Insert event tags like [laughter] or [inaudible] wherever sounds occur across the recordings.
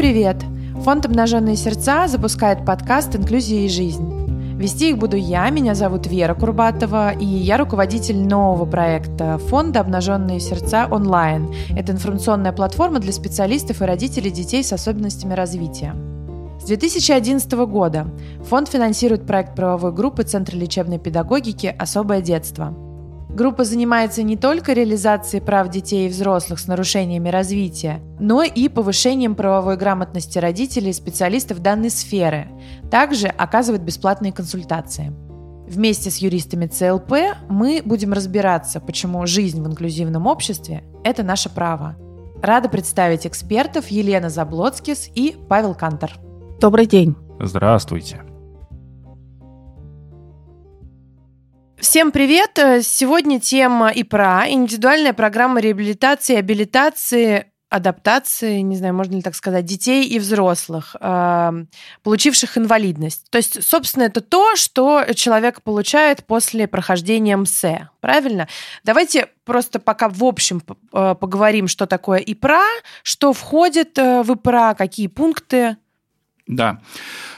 привет! Фонд «Обнаженные сердца» запускает подкаст «Инклюзия и жизнь». Вести их буду я, меня зовут Вера Курбатова, и я руководитель нового проекта фонда «Обнаженные сердца онлайн». Это информационная платформа для специалистов и родителей детей с особенностями развития. С 2011 года фонд финансирует проект правовой группы Центра лечебной педагогики «Особое детство». Группа занимается не только реализацией прав детей и взрослых с нарушениями развития, но и повышением правовой грамотности родителей и специалистов данной сферы. Также оказывает бесплатные консультации. Вместе с юристами ЦЛП мы будем разбираться, почему жизнь в инклюзивном обществе – это наше право. Рада представить экспертов Елена Заблоцкис и Павел Кантор. Добрый день. Здравствуйте. Всем привет! Сегодня тема ИПРА, индивидуальная программа реабилитации, абилитации, адаптации, не знаю, можно ли так сказать, детей и взрослых, э, получивших инвалидность. То есть, собственно, это то, что человек получает после прохождения МСЭ. Правильно? Давайте просто пока в общем э, поговорим, что такое ИПРА, что входит э, в ИПРА, какие пункты. Да.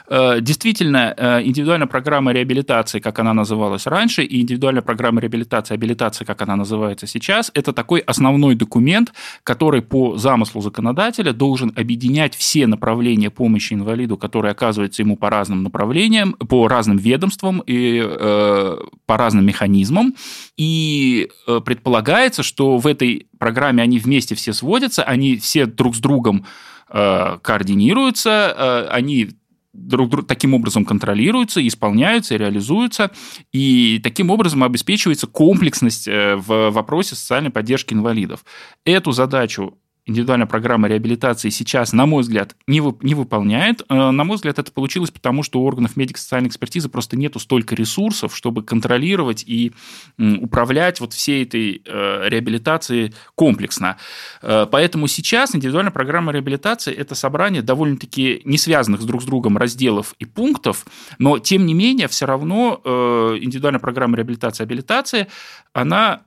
Э, действительно, э, индивидуальная программа реабилитации, как она называлась раньше, и индивидуальная программа реабилитации, абилитации, как она называется сейчас, это такой основной документ, который по замыслу законодателя должен объединять все направления помощи инвалиду, которые оказываются ему по разным направлениям, по разным ведомствам и э, по разным механизмам. И э, предполагается, что в этой программе они вместе все сводятся, они все друг с другом координируются, они друг, друг таким образом контролируются, исполняются, реализуются, и таким образом обеспечивается комплексность э, в вопросе социальной поддержки инвалидов. Эту задачу индивидуальная программа реабилитации сейчас, на мой взгляд, не, вы, не выполняет. Э, на мой взгляд, это получилось потому, что у органов медико-социальной экспертизы просто нету столько ресурсов, чтобы контролировать и управлять вот всей этой э, реабилитацией комплексно. Э, поэтому сейчас индивидуальная программа реабилитации – это собрание довольно-таки не связанных с друг с другом разделов и пунктов, но, тем не менее, все равно индивидуальная программа реабилитации и абилитации, она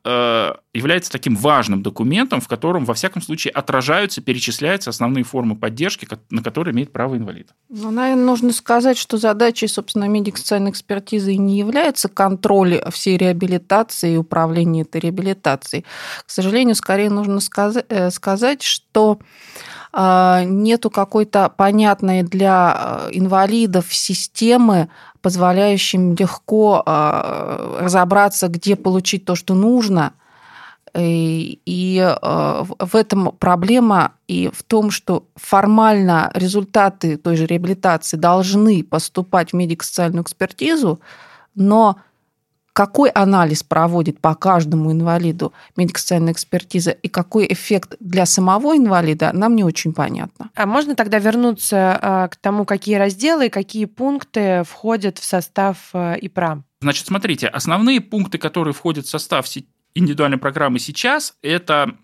является таким важным документом, в котором, во всяком случае, отражаются, перечисляются основные формы поддержки, на которые имеет право инвалид. Ну, наверное, нужно сказать, что задачей, собственно, медико-социальной экспертизы не является контроль всей реабилитации и управление этой реабилитацией. К сожалению, скорее нужно э, сказать, что а, нету какой-то понятной для э, инвалидов системы, позволяющей легко а, разобраться, где получить то, что нужно – и э, в этом проблема и в том, что формально результаты той же реабилитации должны поступать в медико-социальную экспертизу, но какой анализ проводит по каждому инвалиду медико-социальная экспертиза и какой эффект для самого инвалида, нам не очень понятно. А можно тогда вернуться э, к тому, какие разделы и какие пункты входят в состав э, ИПРА? Значит, смотрите, основные пункты, которые входят в состав индивидуальной программы сейчас, это,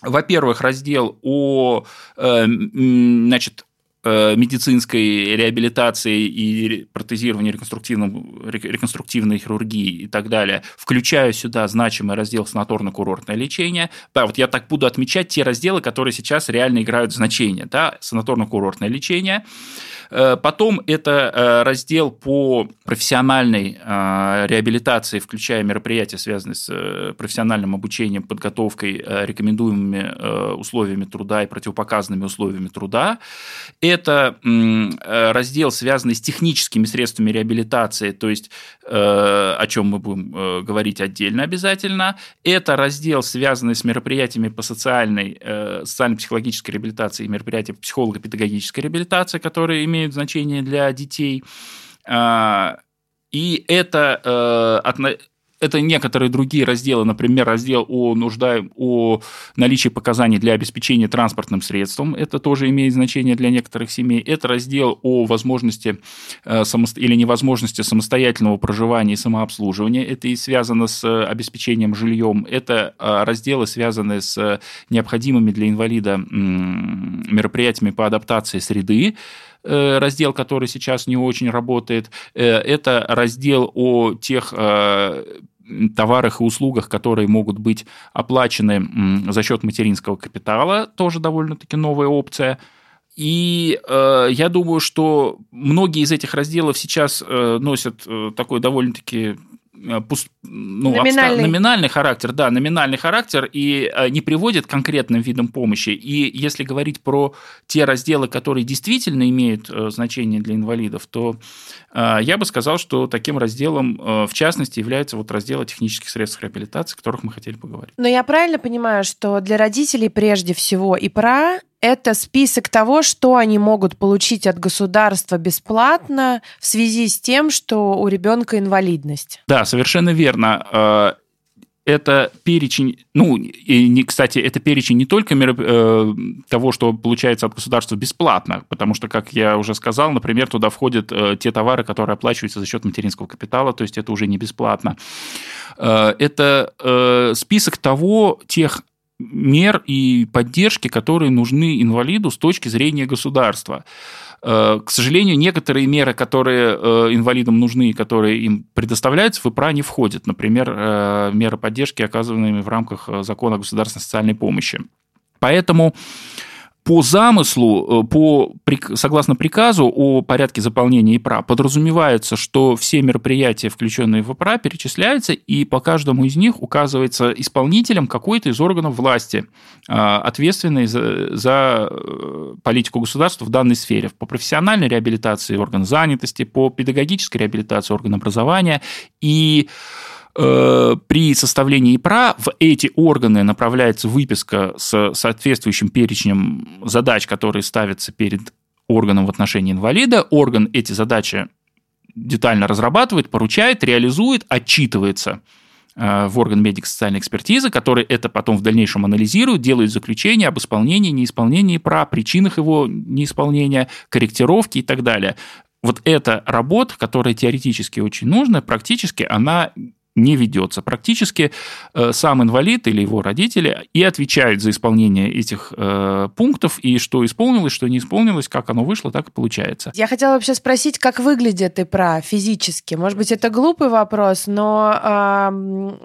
во-первых, раздел о э, значит, медицинской реабилитации и протезировании реконструктивной хирургии и так далее, включая сюда значимый раздел санаторно-курортное лечение. Да, вот я так буду отмечать те разделы, которые сейчас реально играют значение. Да, санаторно-курортное лечение, Э, потом это э, раздел по профессиональной э, реабилитации, включая мероприятия, связанные с профессиональным обучением, подготовкой, рекомендуемыми условиями труда и противопоказанными условиями труда. Это раздел, связанный с техническими средствами реабилитации, то есть о чем мы будем говорить отдельно обязательно. Это раздел, связанный с мероприятиями по социальной, социально-психологической реабилитации и мероприятия по психолого-педагогической реабилитации, которые имеют значение для детей. А, и это э, это некоторые другие разделы, например, раздел о нужда, о наличии показаний для обеспечения транспортным средством, это тоже имеет значение для некоторых семей. Это раздел о возможности э, или невозможности самостоятельного проживания и самообслуживания, это и связано с обеспечением жильем. Это э, разделы, связанные с необходимыми для инвалида мероприятиями по адаптации среды, Э, раздел, который сейчас не очень работает. Э, это раздел о тех э, товарах и услугах, которые могут быть оплачены за счет материнского капитала, тоже довольно-таки новая опция. И э, я думаю, что многие из этих разделов сейчас э, носят э, такой довольно-таки пуст, ну, номинальный. Обста... номинальный характер, да, номинальный характер и э, не приводит к конкретным видам помощи. И если говорить про те разделы, которые действительно имеют э, значение для инвалидов, то я бы сказал, что таким разделом, в частности, является вот раздел технических средств реабилитации, о которых мы хотели поговорить. Но я правильно понимаю, что для родителей прежде всего и про это список того, что они могут получить от государства бесплатно в связи с тем, что у ребенка инвалидность. Да, совершенно верно э, это перечень, ну, и, кстати, это перечень не только мероп... э, того, что получается от государства бесплатно, потому что, как я уже сказал, например, туда входят э, те товары, которые оплачиваются за счет материнского капитала, то есть это уже не бесплатно. Э, это э, список того, тех мер и поддержки, которые нужны инвалиду с точки зрения государства. Э, к сожалению, некоторые меры, которые э, инвалидам нужны и которые им предоставляются, в ИПРА не входят. Например, э, меры поддержки, оказываемые в рамках закона о государственной социальной помощи. Поэтому по замыслу, э, по, согласно приказу о порядке заполнения ИПРА, подразумевается, что все мероприятия, включенные в ИПРА, перечисляются, и по каждому из них указывается исполнителем какой-то из органов власти, а, ответственный за, за э, политику государства в данной сфере. По профессиональной реабилитации орган занятости, по педагогической реабилитации орган образования. И Э, при составлении ИПРА в эти органы направляется выписка с соответствующим перечнем задач, которые ставятся перед органом в отношении инвалида. Орган эти задачи детально разрабатывает, поручает, реализует, отчитывается э, в орган медико-социальной экспертизы, который это потом в дальнейшем анализирует, делает заключение об исполнении, неисполнении ИПРА, причинах его неисполнения, корректировки и так далее. Вот эта работа, которая теоретически очень нужна, практически она не ведется. Практически э, сам инвалид или его родители и отвечают за исполнение этих э, пунктов, и что исполнилось, что не исполнилось, как оно вышло, так и получается. Я хотела вообще спросить, как выглядит ИПРА физически? Может быть, это глупый вопрос, но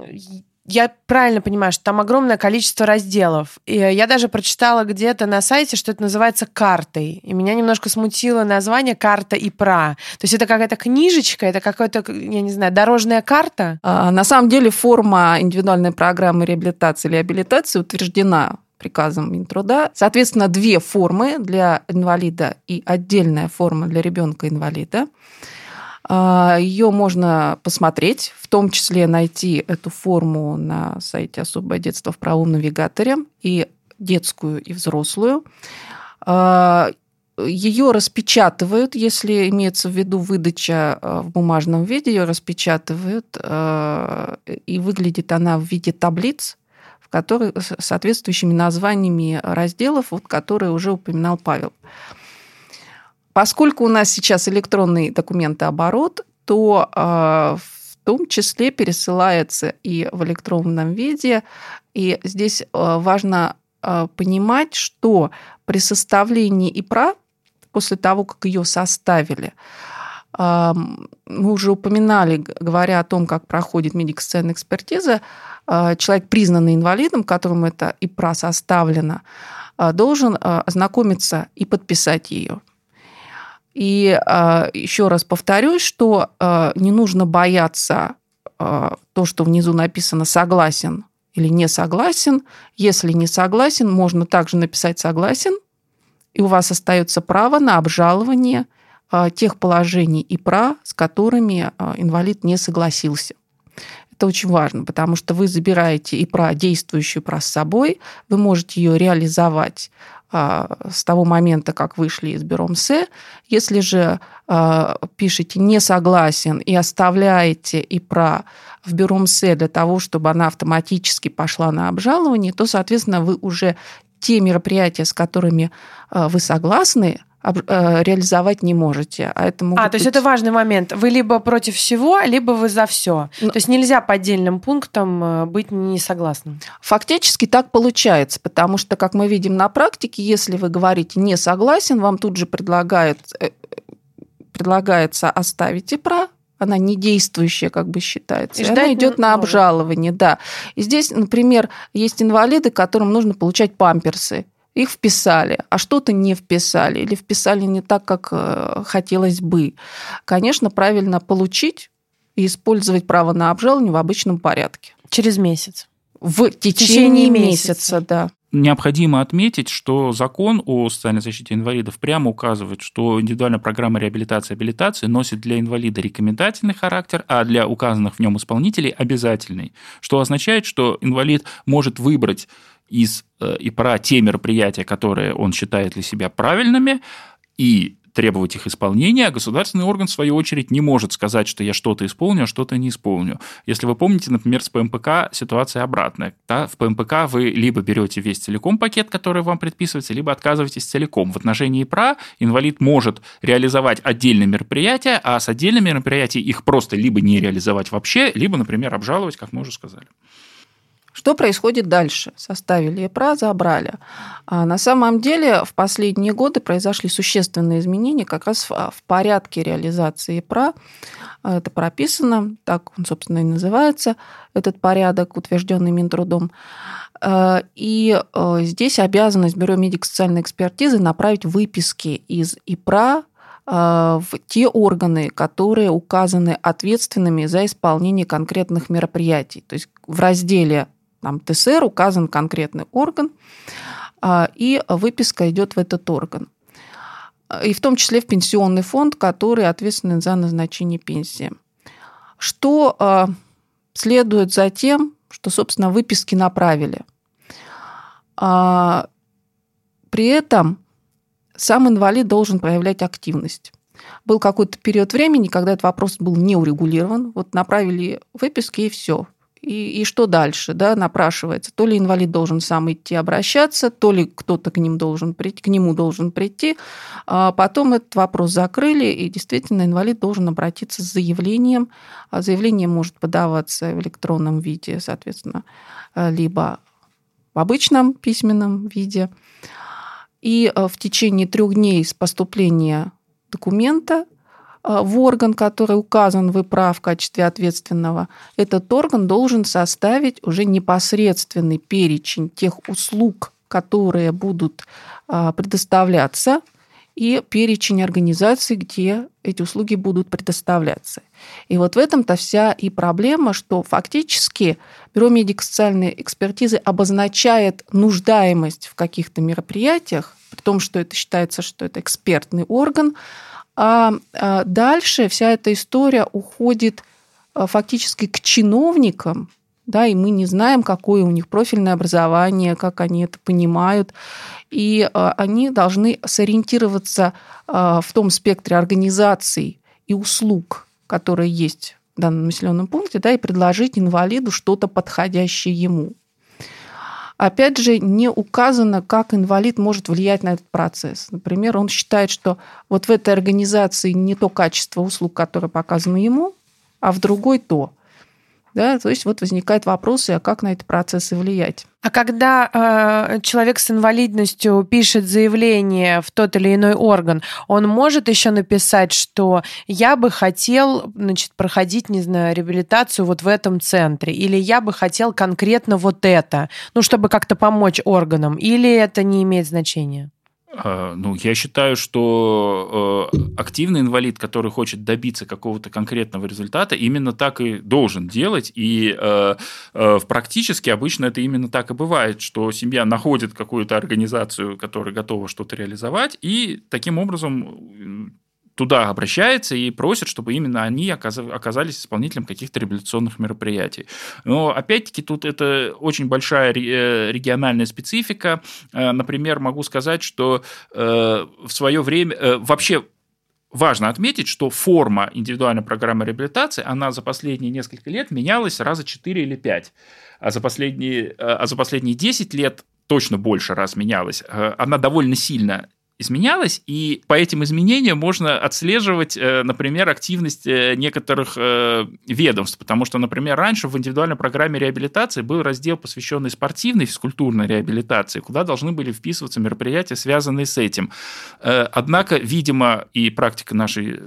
я правильно понимаю, что там огромное количество разделов. И я даже прочитала где-то на сайте, что это называется картой. И меня немножко смутило название «Карта и пра». То есть это какая-то книжечка, это какая-то, я не знаю, дорожная карта? А, на самом деле форма индивидуальной программы реабилитации или реабилитации утверждена приказом Минтруда. Соответственно, две формы для инвалида и отдельная форма для ребенка-инвалида. А, Ее можно посмотреть, в том числе найти эту форму на сайте «Особое детство в правом навигаторе» и детскую, и взрослую. А, ее распечатывают, если имеется в виду выдача а, в бумажном виде, ее распечатывают, и выглядит она в виде таблиц, в которых с соответствующими названиями разделов, вот, которые уже упоминал Павел. Поскольку у нас сейчас электронный документооборот, то а, в том числе пересылается и в электронном виде. И здесь а, важно а, понимать, что при составлении ИПРА, после того, как ее составили, мы уже упоминали, говоря о том, как проходит медико-социальная экспертиза, человек, признанный инвалидом, которому это ИПРА составлено, должен ознакомиться и подписать ее. И а, еще раз повторюсь, что а, не нужно бояться а, то, что внизу написано «согласен» или «не согласен». Если не согласен, можно также написать «согласен», и у вас остается право на обжалование тех положений и прав, с которыми инвалид не согласился. Это очень важно, потому что вы забираете и про действующую про с собой, вы можете ее реализовать с того момента, как вышли из бюро МСЭ. Если же а, пишете «не согласен» и оставляете ИПРА в бюро МСЭ для того, чтобы она автоматически пошла на обжалование, то, соответственно, вы уже те мероприятия, с которыми а, вы согласны, реализовать не можете. А, это а то есть это важный момент. Вы либо против всего, либо вы за все. Но... То есть нельзя по отдельным пунктам э, быть не согласным. Фактически так получается, потому что, как мы видим на практике, если вы говорите не согласен, вам тут же предлагают, э, предлагается оставить ИПРА, она не действующая, как бы считается. И, и она идет на обжалование, да. И здесь, например, есть инвалиды, которым нужно получать памперсы их вписали, а что-то не вписали или вписали не так, как э, хотелось бы. Конечно, правильно получить и использовать право на обжалование в обычном порядке. Через месяц. В течение, течение месяца, месяца, да. Необходимо отметить, что закон о социальной защите инвалидов прямо указывает, что индивидуальная программа реабилитации и абилитации носит для инвалида рекомендательный характер, а для указанных в нем исполнителей обязательный, что означает, что инвалид может выбрать из э, ИПРА те мероприятия, которые он считает для себя правильными, и требовать их исполнения, а государственный орган, в свою очередь, не может сказать, что я что-то исполню, а что-то не исполню. Если вы помните, например, с ПМПК ситуация обратная. Да? В ПМПК вы либо берете весь целиком пакет, который вам предписывается, либо отказываетесь целиком. В отношении ПРА инвалид может реализовать отдельные мероприятия, а с отдельными мероприятиями их просто либо не реализовать вообще, либо, например, обжаловать, как мы уже сказали. Что происходит дальше? Составили ЭПРА, забрали. А на самом деле в последние годы произошли существенные изменения как раз в, порядке реализации ЭПРА. Это прописано, так он, собственно, и называется, этот порядок, утвержденный Минтрудом. А, и а, здесь обязанность Бюро медико-социальной экспертизы направить выписки из ИПРА в те органы, которые указаны ответственными за исполнение конкретных мероприятий. То есть в разделе там ТСР указан конкретный орган, а, и выписка идет в этот орган. И в том числе в пенсионный фонд, который ответственен за назначение пенсии. Что а, следует за тем, что, собственно, выписки направили. А, при этом сам инвалид должен проявлять активность. Был какой-то период времени, когда этот вопрос был не урегулирован. Вот направили выписки и все. И, и что дальше, да, напрашивается? То ли инвалид должен сам идти обращаться, то ли кто-то к, ним должен прийти, к нему должен прийти. А потом этот вопрос закрыли, и действительно инвалид должен обратиться с заявлением. А заявление может подаваться в электронном виде, соответственно, либо в обычном письменном виде. И в течение трех дней с поступления документа Э, в орган, который указан в ИПРА в качестве ответственного, этот орган должен составить уже непосредственный перечень тех услуг, которые будут э, предоставляться, и перечень организаций, где эти услуги будут предоставляться. И вот в этом-то вся и проблема, что фактически Бюро медико-социальной экспертизы обозначает нуждаемость в каких-то мероприятиях, при том, что это считается, что это экспертный орган, а, а дальше вся эта история уходит а, фактически к чиновникам, да, и мы не знаем, какое у них профильное образование, как они это понимают. И а, они должны сориентироваться в том спектре организаций и услуг, которые есть в данном населенном пункте, да, и предложить инвалиду что-то подходящее ему. Опять же, не указано, как инвалид может влиять на этот процесс. Например, он считает, что вот в этой организации не то качество услуг, которое показано ему, а в другой то. Да, то есть вот возникает вопрос, а как на эти процессы влиять. А когда э, человек с инвалидностью пишет заявление в тот или иной орган, он может еще написать, что я бы хотел, значит, проходить, не знаю, реабилитацию вот в этом центре, или я бы хотел конкретно вот это, ну, чтобы как-то помочь органам, или это не имеет значения? А, ну, я считаю, что э, активный инвалид, который хочет добиться какого-то конкретного результата, именно так и должен делать. И э, э, практически обычно это именно так и бывает, что семья находит какую-то организацию, которая готова что-то реализовать, и таким образом туда обращается и просит, чтобы именно они оказались исполнителем каких-то реабилитационных мероприятий. Но опять-таки тут это очень большая э, региональная специфика. Э, например, могу сказать, что э, в свое время вообще важно отметить, что форма индивидуальной программы реабилитации, она за последние несколько лет менялась раза 4 или 5. А за последние, а за последние 10 лет точно больше раз менялась. Она довольно сильно изменялось, и по этим изменениям можно отслеживать, э, например, активность э, некоторых э, ведомств, потому что, например, раньше в индивидуальной программе реабилитации был раздел, посвященный спортивной физкультурной реабилитации, куда должны были вписываться мероприятия, связанные с этим. Однако, видимо, и практика нашей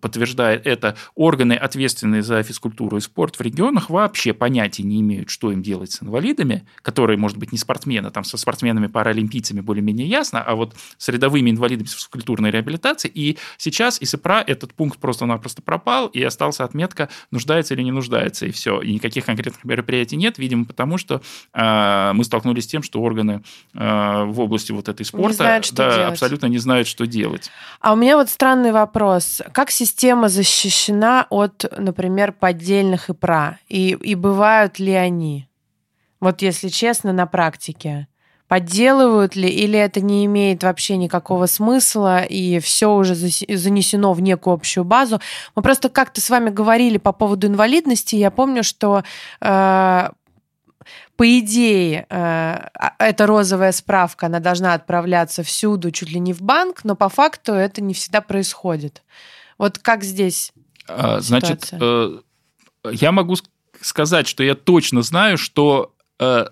подтверждает это, органы, ответственные за физкультуру и спорт в регионах, вообще понятия не имеют, что им делать с инвалидами, которые, может быть, не спортсмены, там со спортсменами-паралимпийцами более-менее ясно, а вот с рядовыми инвалидами физкультурной реабилитацией. И сейчас из ИПРА этот пункт просто-напросто пропал, и остался отметка, нуждается или не нуждается, и все. И никаких конкретных мероприятий нет, видимо, потому что э, мы столкнулись с тем, что органы э, в области вот этой спорта не знают, да, делать. абсолютно не знают, что делать. А у меня вот странный вопрос. Как система защищена от, например, поддельных ИПРА? И, и бывают ли они? Вот если честно, на практике подделывают ли, или это не имеет вообще никакого смысла, и все уже занесено в некую общую базу. Мы просто как-то с вами говорили по поводу инвалидности. Я помню, что э, по идее, э, а, эта розовая справка, она должна отправляться всюду, чуть ли не в банк, но по факту это не всегда происходит. Вот как здесь? А, значит, э, я могу сказать, что я точно знаю, что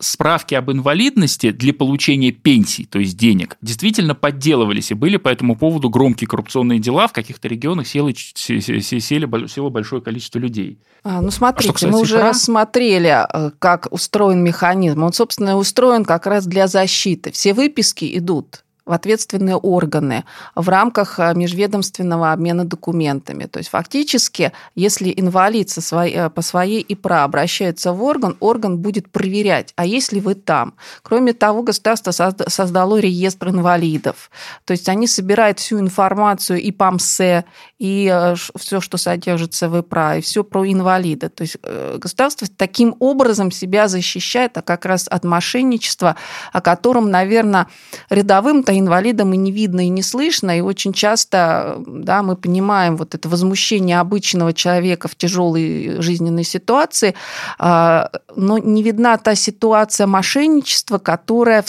справки об инвалидности для получения пенсий, то есть денег, действительно подделывались, и были по этому поводу громкие коррупционные дела. В каких-то регионах село, сели, село большое количество людей. А, ну, смотрите, а что, мы уже про... рассмотрели, э, как устроен механизм. Он, собственно, устроен как раз для защиты. Все выписки идут в ответственные органы в рамках э, межведомственного обмена документами. То есть фактически, если инвалид со своей, э, по своей ИПРА обращается в орган, орган будет проверять, а есть ли вы там. Кроме того, государство создало реестр инвалидов. То есть они собирают всю информацию и по МСЭ, и э, все, что содержится в ИПРА, и все про инвалида. То есть государство таким образом себя защищает а как раз от мошенничества, о котором, наверное, рядовым-то инвалидам и не видно, и не слышно, и очень часто да, мы понимаем вот это возмущение обычного человека в тяжелой жизненной ситуации, а, но не видна та ситуация мошенничества, которая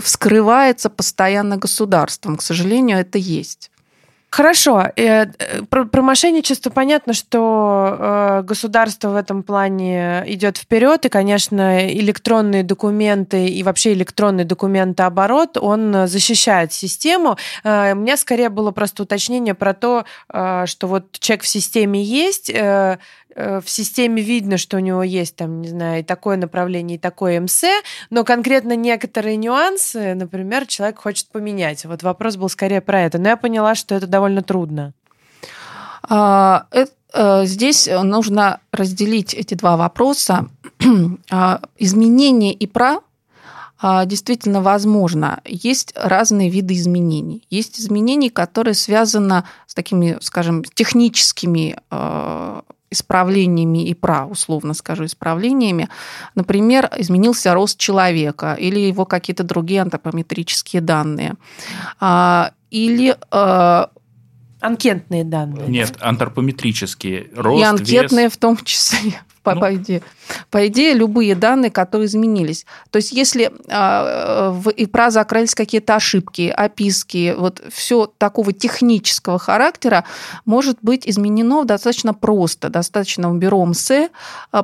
вскрывается постоянно государством. К сожалению, это есть. Хорошо. Э, про, про мошенничество понятно, что э, государство в этом плане идет вперед, и, конечно, электронные документы и вообще электронный документооборот, он защищает систему. Э, у меня скорее было просто уточнение про то, что вот чек в системе есть, Э, в системе видно, что у него есть там, не знаю, и такое направление, и такое МС, но конкретно некоторые нюансы, например, человек хочет поменять. Вот вопрос был скорее про это. Но я поняла, что это довольно трудно. А, э, здесь нужно разделить эти два вопроса. А, изменение ИПРА а, действительно возможно. Есть разные виды изменений. Есть изменения, которые связаны с такими, скажем, техническими исправлениями ИПРА, условно скажу, исправлениями. Например, изменился рост человека или его какие-то другие антропометрические данные. А, или а, Анкетные данные. Нет, антропометрические. Рост, И анкетные вес. в том числе по, ну. по, идее. по идее, любые данные, которые изменились. То есть, если э, в ИПРА закрылись какие-то ошибки, описки, вот все такого технического характера может быть изменено достаточно просто. Достаточно в бюро МСЭ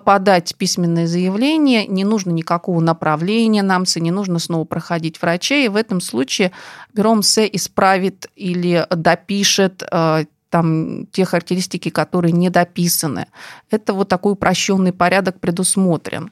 подать письменное заявление, не нужно никакого направления на МСЭ, не нужно снова проходить врачей. И в этом случае бюро МСЭ исправит или допишет э, там те характеристики, которые не дописаны. Это вот такой упрощенный порядок предусмотрен.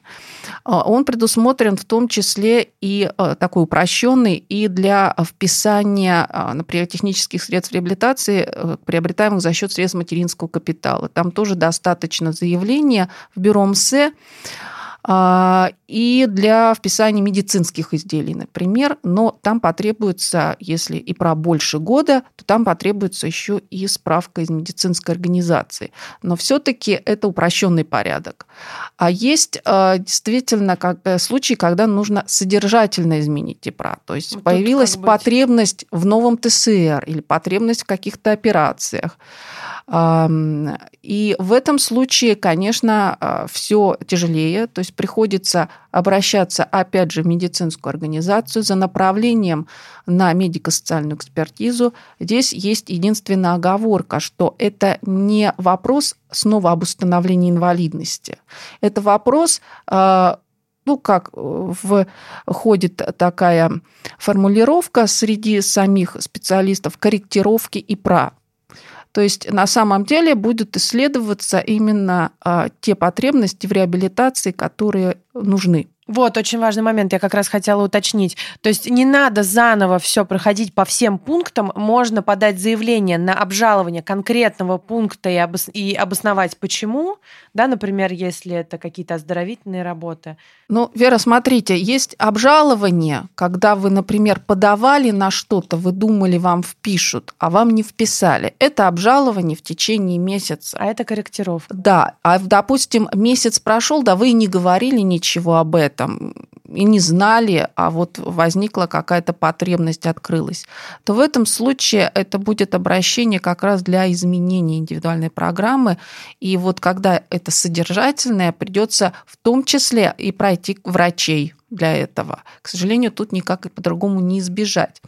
А, он предусмотрен в том числе и а, такой упрощенный и для вписания, а, например, технических средств реабилитации, э, приобретаемых за счет средств материнского капитала. Там тоже достаточно заявления в бюро МСЭ и для вписания медицинских изделий, например, но там потребуется, если и про больше года, то там потребуется еще и справка из медицинской организации. Но все-таки это упрощенный порядок. А есть а, действительно как, случаи, когда нужно содержательно изменить ИПРА. То есть вот появилась потребность в новом ТСР или потребность в каких-то операциях. И в этом случае, конечно, а, все тяжелее, то есть приходится обращаться, опять же, в медицинскую организацию за направлением на медико-социальную экспертизу. Здесь есть единственная оговорка, что это не вопрос снова об установлении инвалидности. Это вопрос э, ну, как входит такая формулировка среди самих специалистов корректировки и ИПРА. То есть на самом деле будут исследоваться именно а, те потребности в реабилитации, которые нужны. Вот, очень важный момент, я как раз хотела уточнить. То есть не надо заново все проходить по всем пунктам, можно подать заявление на обжалование конкретного пункта и, обос... и обосновать почему, да, например, если это какие-то оздоровительные работы. Ну, Вера, смотрите, есть обжалование, когда вы, например, подавали на что-то, вы думали, вам впишут, а вам не вписали. Это обжалование в течение месяца. А это корректировка. Да, а, допустим, месяц прошел, да вы не говорили ничего об этом, там и не знали, а вот возникла какая-то потребность, открылась, то в этом случае это будет обращение как раз для изменения индивидуальной программы. И вот когда это содержательное, придется в том числе и пройти к врачей для этого. К сожалению, тут никак и по-другому не избежать.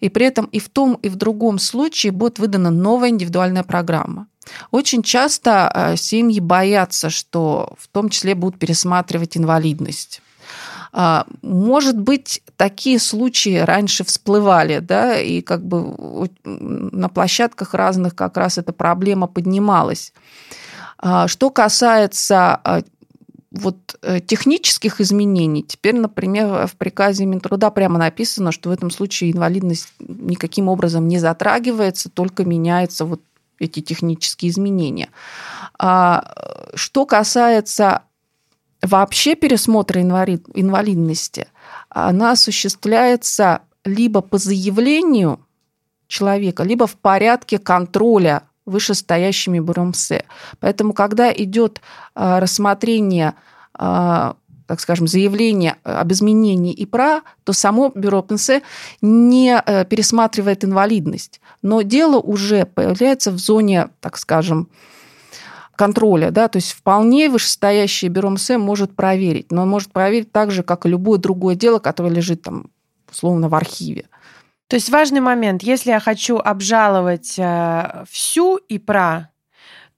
И при этом и в том, и в другом случае будет выдана новая индивидуальная программа. Очень часто э, семьи боятся, что в том числе будут пересматривать инвалидность. А, может быть, такие случаи раньше всплывали, да, и как бы на площадках разных как раз эта проблема поднималась. А, что касается а, вот э, технических изменений, теперь, например, в приказе Минтруда прямо написано, что в этом случае инвалидность никаким образом не затрагивается, только меняются вот эти технические изменения. Что касается Вообще пересмотр инвалидности, она осуществляется либо по заявлению человека, либо в порядке контроля вышестоящими БРМС. Поэтому, когда идет а, рассмотрение а, так скажем, заявление об изменении ИПРА, то само бюро ПНС не э, пересматривает инвалидность. Но дело уже появляется в зоне, так скажем, контроля, да, то есть вполне вышестоящее бюро МСМ может проверить, но он может проверить так же, как и любое другое дело, которое лежит там, условно, в архиве. То есть важный момент, если я хочу обжаловать э, всю ИПРА,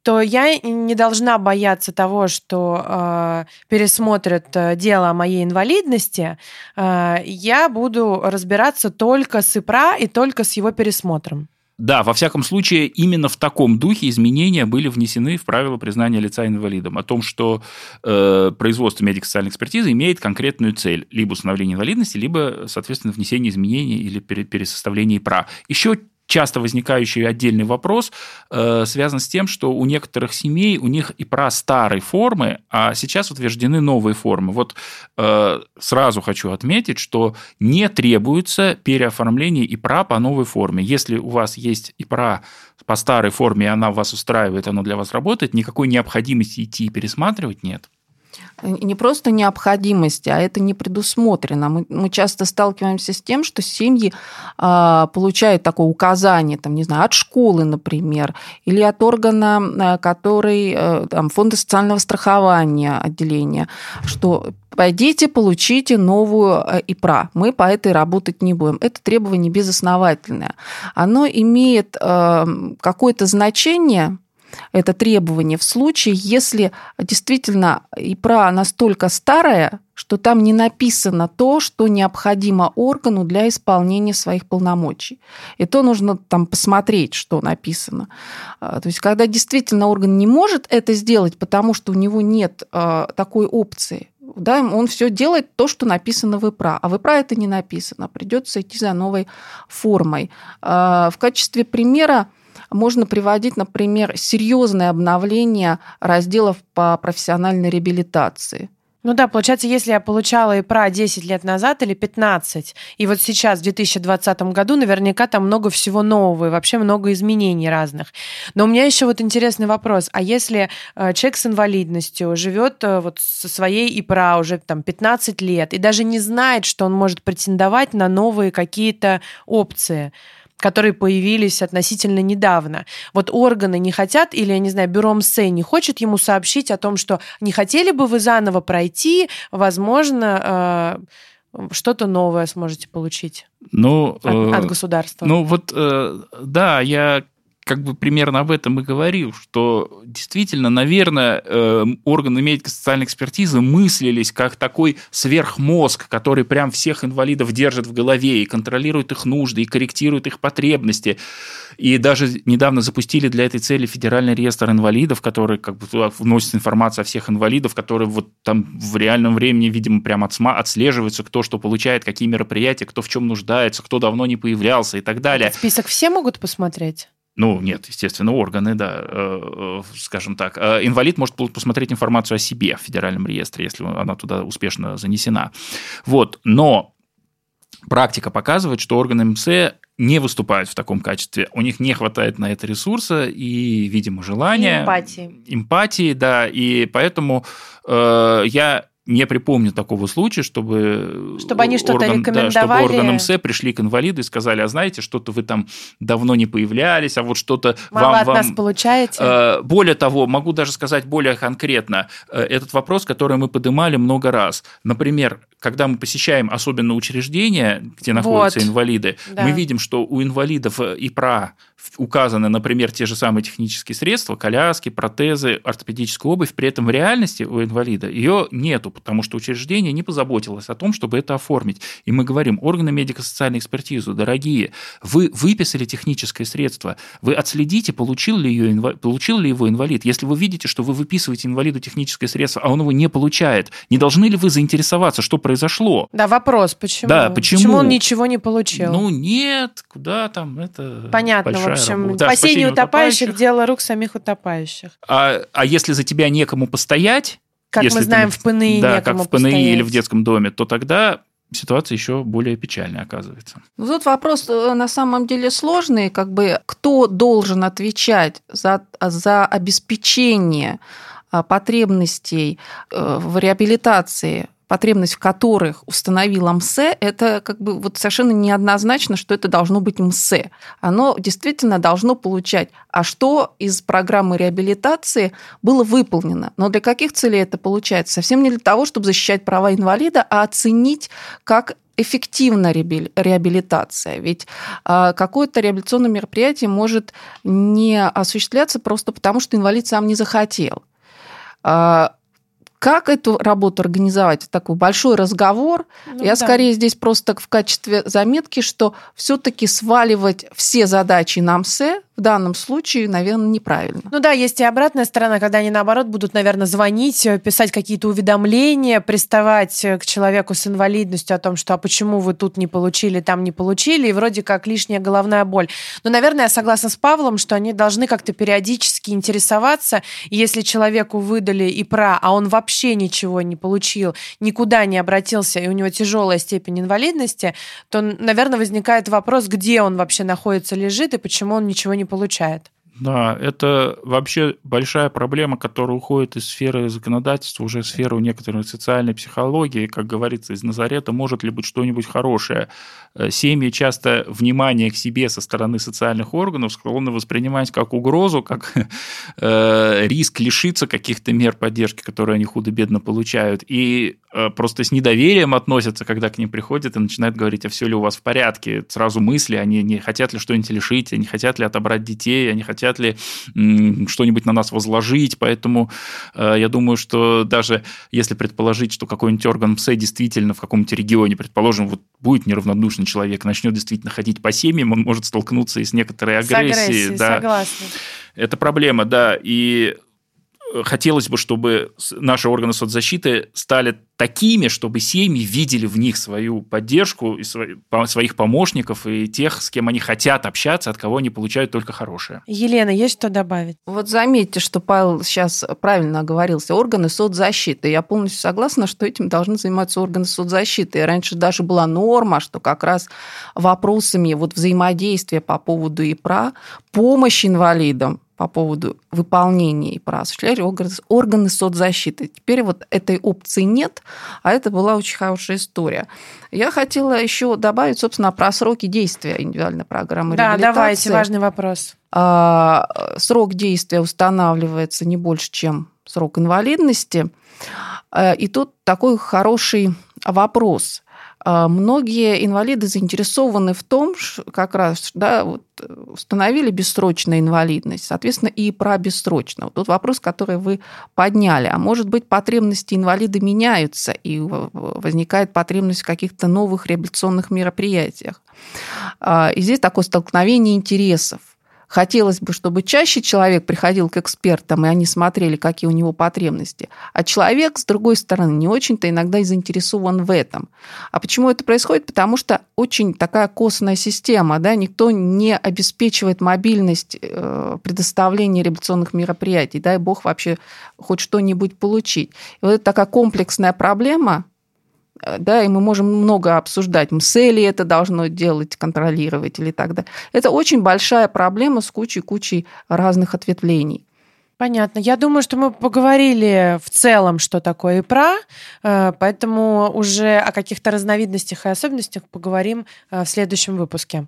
то я не должна бояться того, что э, пересмотрят э, дело о моей инвалидности. Э, я буду разбираться только с ИПРА и только с его пересмотром. Да, во всяком случае, именно в таком духе изменения были внесены в правила признания лица инвалидом. О том, что э, производство медико-социальной экспертизы имеет конкретную цель. Либо установление инвалидности, либо, соответственно, внесение изменений или пересоставление ПРА. Еще часто возникающий отдельный вопрос э, связан с тем, что у некоторых семей у них и про старые формы, а сейчас утверждены новые формы. Вот э, сразу хочу отметить, что не требуется переоформление ИПРА по новой форме. Если у вас есть ИПРА по старой форме, и она вас устраивает, она для вас работает, никакой необходимости идти и пересматривать нет не просто необходимости, а это не предусмотрено. Мы, мы часто сталкиваемся с тем, что семьи э, получают такое указание, там, не знаю, от школы, например, или от органа, а, который, э, там, фонда социального страхования отделения, что пойдите, получите новую э, ИПРА. Мы по этой работать не будем. Это требование безосновательное. Оно имеет э, какое-то значение, это требование в случае, если действительно ИПРА настолько старая, что там не написано то, что необходимо органу для исполнения своих полномочий. И то нужно там посмотреть, что написано. А, то есть, когда действительно орган не может это сделать, потому что у него нет а, такой опции, да, он все делает то, что написано в ИПРА, а в ИПРА это не написано, придется идти за новой формой. А, в качестве примера можно приводить, например, серьезное обновление разделов по профессиональной реабилитации. Ну да, получается, если я получала ИПРА 10 лет назад или 15, и вот сейчас, в 2020 году, наверняка там много всего нового и вообще много изменений разных. Но у меня еще вот интересный вопрос. А если э, человек с инвалидностью живет э, вот со своей ИПРА уже там 15 лет и даже не знает, что он может претендовать на новые какие-то опции, которые появились относительно недавно. Вот органы не хотят, или, я не знаю, бюро МСЭ не хочет ему сообщить о том, что не хотели бы вы заново пройти, возможно, э, что-то новое сможете получить ну, от, от э, государства. Ну вот, э, да, я как бы примерно об этом и говорил, что действительно, наверное, э, органы медико-социальной экспертизы мыслились как такой сверхмозг, который прям всех инвалидов держит в голове и контролирует их нужды, и корректирует их потребности. И даже недавно запустили для этой цели федеральный реестр инвалидов, который как бы туда вносит информацию о всех инвалидов, которые вот там в реальном времени, видимо, прям отслеживаются, кто что получает, какие мероприятия, кто в чем нуждается, кто давно не появлялся и так далее. Список все могут посмотреть? Ну, нет, естественно, органы, да, э, э, скажем так. Э, инвалид может посмотреть информацию о себе в федеральном реестре, если она туда успешно занесена. Вот, но практика показывает, что органы МС не выступают в таком качестве. У них не хватает на это ресурса и, видимо, желания. И эмпатии. Эмпатии, да. И поэтому э, я не припомню такого случая, чтобы, чтобы они что-то орган, рекомендовали. Да, чтобы орган МС пришли к инвалиду и сказали, а знаете, что-то вы там давно не появлялись, а вот что-то Мало вам... от вам... нас получаете. Э, более того, могу даже сказать более конкретно, э, этот вопрос, который мы поднимали много раз. Например, когда мы посещаем особенно учреждения, где находятся вот. инвалиды, да. мы видим, что у инвалидов э, ИПРА указаны, например, те же самые технические средства, коляски, протезы, ортопедическая обувь, при этом в реальности у инвалида ее нету, потому что учреждение не позаботилось о том, чтобы это оформить. И мы говорим, органы медико-социальной экспертизы, дорогие, вы выписали техническое средство, вы отследите, получил ли, ее, получил ли его инвалид. Если вы видите, что вы выписываете инвалиду техническое средство, а он его не получает, не должны ли вы заинтересоваться, что произошло? Да, вопрос, почему? Да, почему? Почему он ничего не получил? Ну, нет, куда там, это Понятно, в общем, да, спасение утопающих, утопающих – дело рук самих утопающих. А, а если за тебя некому постоять, как если мы знаем, ты, в ПНИ да, как в ПНИ постоять. или в детском доме, то тогда ситуация еще более печальная оказывается. Ну, тут вопрос э, на самом деле сложный, как бы кто должен отвечать за, за обеспечение а, потребностей э, в реабилитации потребность в которых установил МСЭ, это как бы вот совершенно неоднозначно, что это должно быть МСЭ. Оно действительно должно получать, а что из программы реабилитации было выполнено. Но для каких целей это получается? Совсем не для того, чтобы защищать права инвалида, а оценить, как эффективна реабилитация. Ведь а, какое-то реабилитационное мероприятие может не осуществляться просто потому, что инвалид сам не захотел. Как эту работу организовать? Такой большой разговор. Ну, Я да. скорее здесь просто в качестве заметки, что все-таки сваливать все задачи на МСЭ в данном случае, наверное, неправильно. Ну да, есть и обратная сторона, когда они, наоборот, будут, наверное, звонить, э, писать какие-то уведомления, приставать э, к человеку с инвалидностью о том, что а почему вы тут не получили, там не получили, и вроде как лишняя головная боль. Но, наверное, я согласна с Павлом, что они должны как-то периодически интересоваться, если человеку выдали и про, а он вообще ничего не получил, никуда не обратился, и у него тяжелая степень инвалидности, то, наверное, возникает вопрос, где он вообще находится, лежит, и почему он ничего не получает. Да, это вообще большая проблема, которая уходит из сферы законодательства, уже в сферу некоторой социальной психологии. Как говорится, из Назарета может ли быть что-нибудь хорошее. Э, семьи часто внимание к себе со стороны социальных органов склонны воспринимать как угрозу, как [laughs] э, риск лишиться каких-то мер поддержки, которые они худо-бедно получают. И э, просто с недоверием относятся, когда к ним приходят и начинают говорить, а все ли у вас в порядке. Сразу мысли, они не хотят ли что-нибудь лишить, они хотят ли отобрать детей, они хотят хотят ли что-нибудь на нас возложить. Поэтому э, я думаю, что даже если предположить, что какой-нибудь орган МСЭ действительно в каком-нибудь регионе, предположим, вот будет неравнодушный человек, начнет действительно ходить по семьям, он может столкнуться и с некоторой агрессией. С агрессией, да. согласна. Это проблема, да. И хотелось бы, чтобы наши органы соцзащиты стали такими, чтобы семьи видели в них свою поддержку, и своих помощников и тех, с кем они хотят общаться, от кого они получают только хорошее. Елена, есть что добавить? Вот заметьте, что Павел сейчас правильно оговорился. Органы соцзащиты. Я полностью согласна, что этим должны заниматься органы соцзащиты. И раньше даже была норма, что как раз вопросами вот взаимодействия по поводу ИПРА, помощь инвалидам по поводу выполнения и прав осуществляли органы соцзащиты. Теперь вот этой опции нет, а это была очень хорошая история. Я хотела еще добавить, собственно, про сроки действия индивидуальной программы да, реабилитации. Да, давайте, важный вопрос. А, срок действия устанавливается не больше, чем срок инвалидности. А, и тут такой хороший вопрос. А, многие инвалиды заинтересованы в том, как раз да, вот, установили бессрочную инвалидность, соответственно, и про бессрочную. Тут вопрос, который вы подняли. А может быть, потребности инвалида меняются, и возникает потребность в каких-то новых реабилитационных мероприятиях. А, и здесь такое столкновение интересов. Хотелось бы, чтобы чаще человек приходил к экспертам, и они смотрели, какие у него потребности. А человек, с другой стороны, не очень-то иногда и заинтересован в этом. А почему это происходит? Потому что очень такая костная система, да, никто не обеспечивает мобильность э, предоставления реабилитационных мероприятий. Дай бог вообще хоть что-нибудь получить. И вот это такая комплексная проблема, да, и мы можем много обсуждать, МСЭ ли это должно делать, контролировать или так далее. Это очень большая проблема с кучей-кучей разных ответвлений. Понятно. Я думаю, что мы поговорили в целом, что такое ИПРА, э, поэтому уже о каких-то разновидностях и особенностях поговорим э, в следующем выпуске.